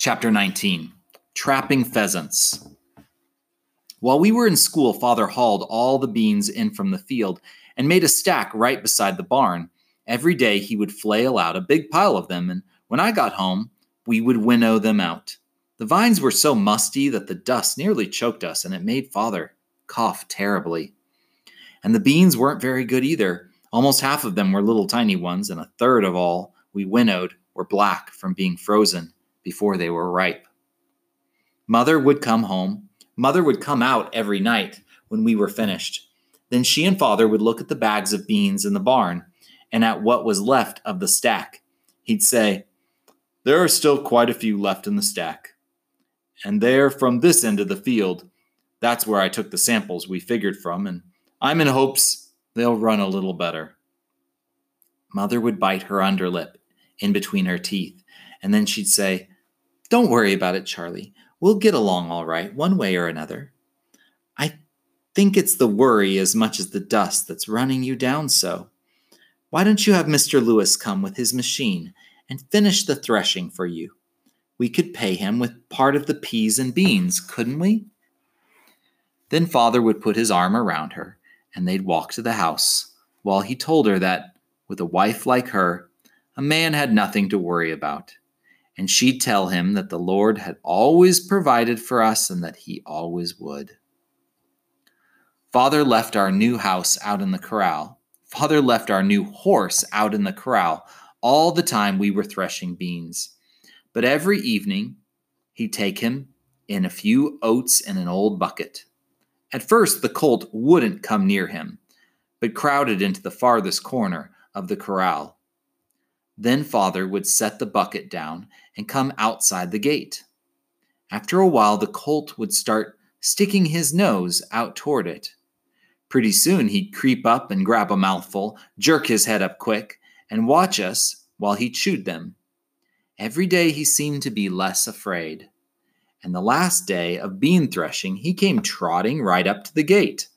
Chapter 19 Trapping Pheasants. While we were in school, Father hauled all the beans in from the field and made a stack right beside the barn. Every day he would flail out a big pile of them, and when I got home, we would winnow them out. The vines were so musty that the dust nearly choked us, and it made Father cough terribly. And the beans weren't very good either. Almost half of them were little tiny ones, and a third of all we winnowed were black from being frozen before they were ripe. Mother would come home. Mother would come out every night when we were finished. Then she and father would look at the bags of beans in the barn and at what was left of the stack. He'd say, There are still quite a few left in the stack. And they're from this end of the field. That's where I took the samples we figured from, and I'm in hopes they'll run a little better. Mother would bite her underlip in between her teeth, and then she'd say, don't worry about it, Charlie. We'll get along all right, one way or another. I think it's the worry as much as the dust that's running you down so. Why don't you have Mr. Lewis come with his machine and finish the threshing for you? We could pay him with part of the peas and beans, couldn't we? Then father would put his arm around her, and they'd walk to the house, while he told her that, with a wife like her, a man had nothing to worry about and she'd tell him that the Lord had always provided for us and that he always would. Father left our new house out in the corral. Father left our new horse out in the corral all the time we were threshing beans. But every evening, he'd take him in a few oats in an old bucket. At first, the colt wouldn't come near him, but crowded into the farthest corner of the corral then father would set the bucket down and come outside the gate. After a while, the colt would start sticking his nose out toward it. Pretty soon, he'd creep up and grab a mouthful, jerk his head up quick, and watch us while he chewed them. Every day he seemed to be less afraid. And the last day of bean threshing, he came trotting right up to the gate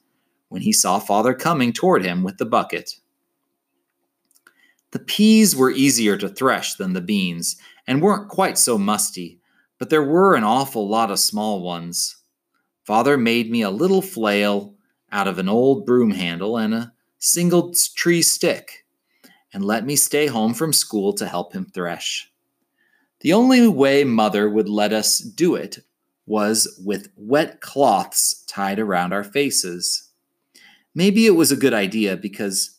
when he saw father coming toward him with the bucket. The peas were easier to thresh than the beans and weren't quite so musty, but there were an awful lot of small ones. Father made me a little flail out of an old broom handle and a single tree stick, and let me stay home from school to help him thresh. The only way Mother would let us do it was with wet cloths tied around our faces. Maybe it was a good idea because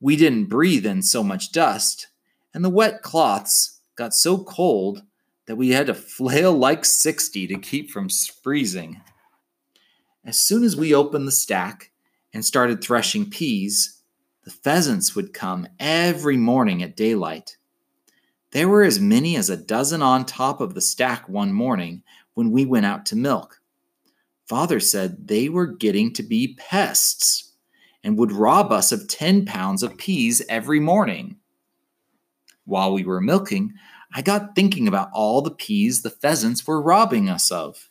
we didn't breathe in so much dust, and the wet cloths got so cold that we had to flail like 60 to keep from freezing. As soon as we opened the stack and started threshing peas, the pheasants would come every morning at daylight. There were as many as a dozen on top of the stack one morning when we went out to milk. Father said they were getting to be pests and would rob us of 10 pounds of peas every morning. While we were milking, I got thinking about all the peas the pheasants were robbing us of,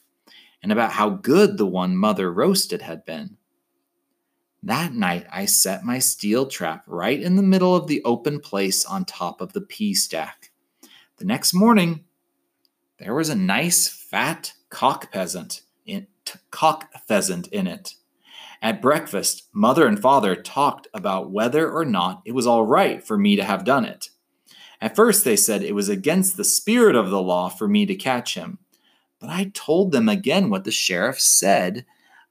and about how good the one mother roasted had been. That night, I set my steel trap right in the middle of the open place on top of the pea stack. The next morning, there was a nice fat cock peasant in, cock pheasant in it. At breakfast, mother and father talked about whether or not it was all right for me to have done it. At first, they said it was against the spirit of the law for me to catch him. But I told them again what the sheriff said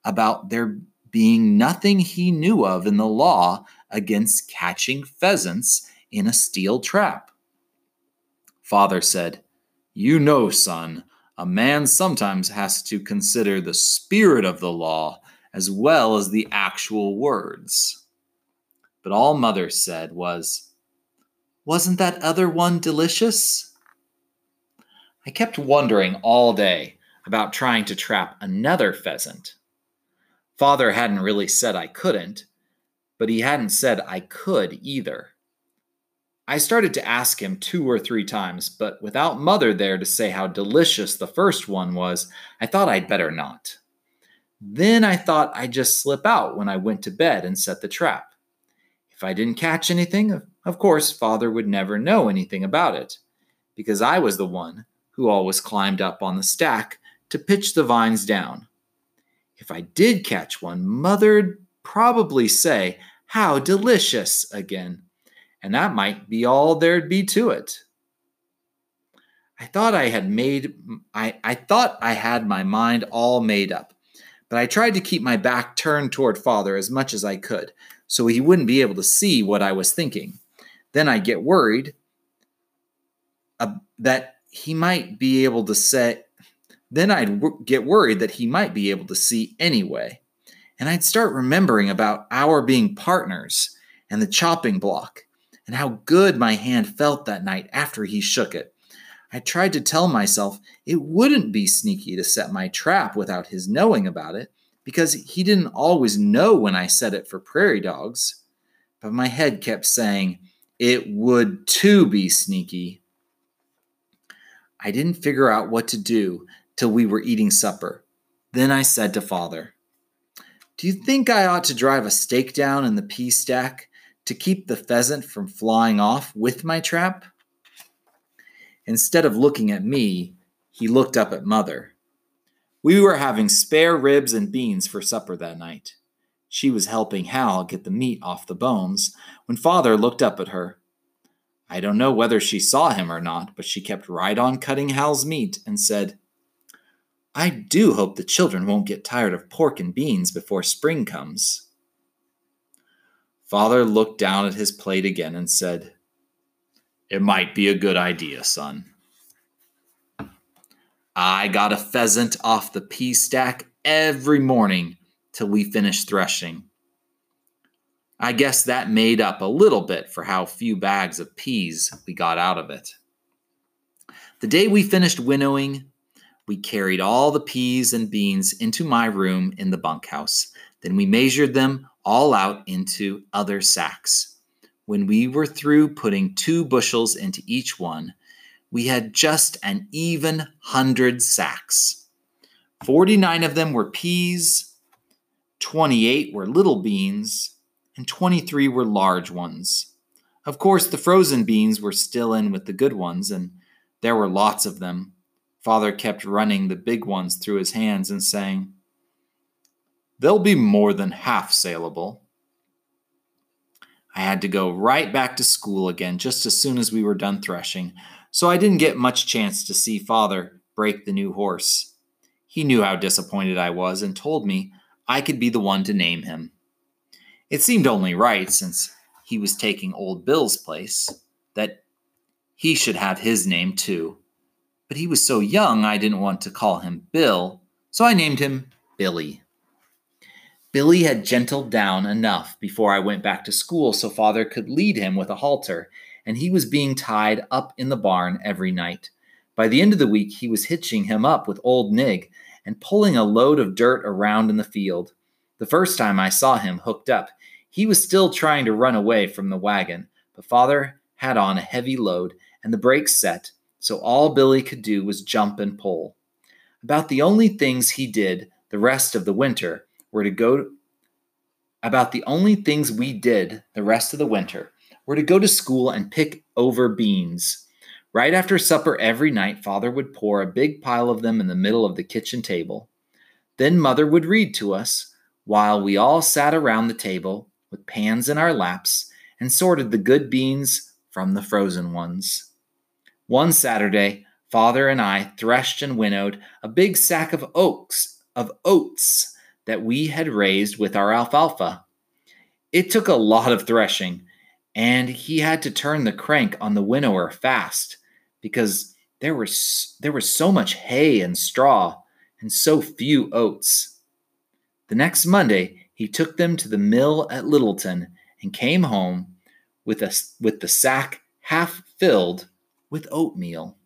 about there being nothing he knew of in the law against catching pheasants in a steel trap. Father said, You know, son, a man sometimes has to consider the spirit of the law as well as the actual words. But all Mother said was, Wasn't that other one delicious? I kept wondering all day about trying to trap another pheasant. Father hadn't really said I couldn't, but he hadn't said I could either. I started to ask him two or three times, but without Mother there to say how delicious the first one was, I thought I'd better not. Then I thought I'd just slip out when I went to bed and set the trap. If I didn't catch anything, of course, father would never know anything about it, because I was the one who always climbed up on the stack to pitch the vines down. If I did catch one, Mother'd probably say, How delicious! again, and that might be all there'd be to it. I thought I had made I, I thought I had my mind all made up, but I tried to keep my back turned toward father as much as I could, so he wouldn't be able to see what I was thinking. Then I'd get worried uh, that he might be able to say then I'd get worried that he might be able to see anyway. And I'd start remembering about our being partners and the chopping block and how good my hand felt that night after he shook it. I tried to tell myself it wouldn't be sneaky to set my trap without his knowing about it, because he didn't always know when I set it for prairie dogs. But my head kept saying it would too be sneaky. I didn't figure out what to do till we were eating supper. Then I said to father, Do you think I ought to drive a stake down in the pea stack to keep the pheasant from flying off with my trap? Instead of looking at me, he looked up at Mother. We were having spare ribs and beans for supper that night. She was helping Hal get the meat off the bones when Father looked up at her. I don't know whether she saw him or not, but she kept right on cutting Hal's meat and said, I do hope the children won't get tired of pork and beans before spring comes. Father looked down at his plate again and said, it might be a good idea, son. I got a pheasant off the pea stack every morning till we finished threshing. I guess that made up a little bit for how few bags of peas we got out of it. The day we finished winnowing, we carried all the peas and beans into my room in the bunkhouse. Then we measured them all out into other sacks. When we were through putting two bushels into each one, we had just an even hundred sacks. 49 of them were peas, 28 were little beans, and 23 were large ones. Of course, the frozen beans were still in with the good ones, and there were lots of them. Father kept running the big ones through his hands and saying, They'll be more than half saleable. I had to go right back to school again just as soon as we were done threshing, so I didn't get much chance to see father break the new horse. He knew how disappointed I was and told me I could be the one to name him. It seemed only right, since he was taking old Bill's place, that he should have his name too. But he was so young I didn't want to call him Bill, so I named him Billy. Billy had gentled down enough before I went back to school so father could lead him with a halter, and he was being tied up in the barn every night. By the end of the week, he was hitching him up with old Nig and pulling a load of dirt around in the field. The first time I saw him hooked up, he was still trying to run away from the wagon, but father had on a heavy load and the brakes set, so all Billy could do was jump and pull. About the only things he did the rest of the winter were to go about the only things we did the rest of the winter were to go to school and pick over beans. Right after supper every night, father would pour a big pile of them in the middle of the kitchen table. Then mother would read to us while we all sat around the table with pans in our laps and sorted the good beans from the frozen ones. One Saturday, father and I threshed and winnowed a big sack of oats of oats that we had raised with our alfalfa. It took a lot of threshing, and he had to turn the crank on the winnower fast because there was there was so much hay and straw and so few oats. The next Monday, he took them to the mill at Littleton and came home with a with the sack half filled with oatmeal.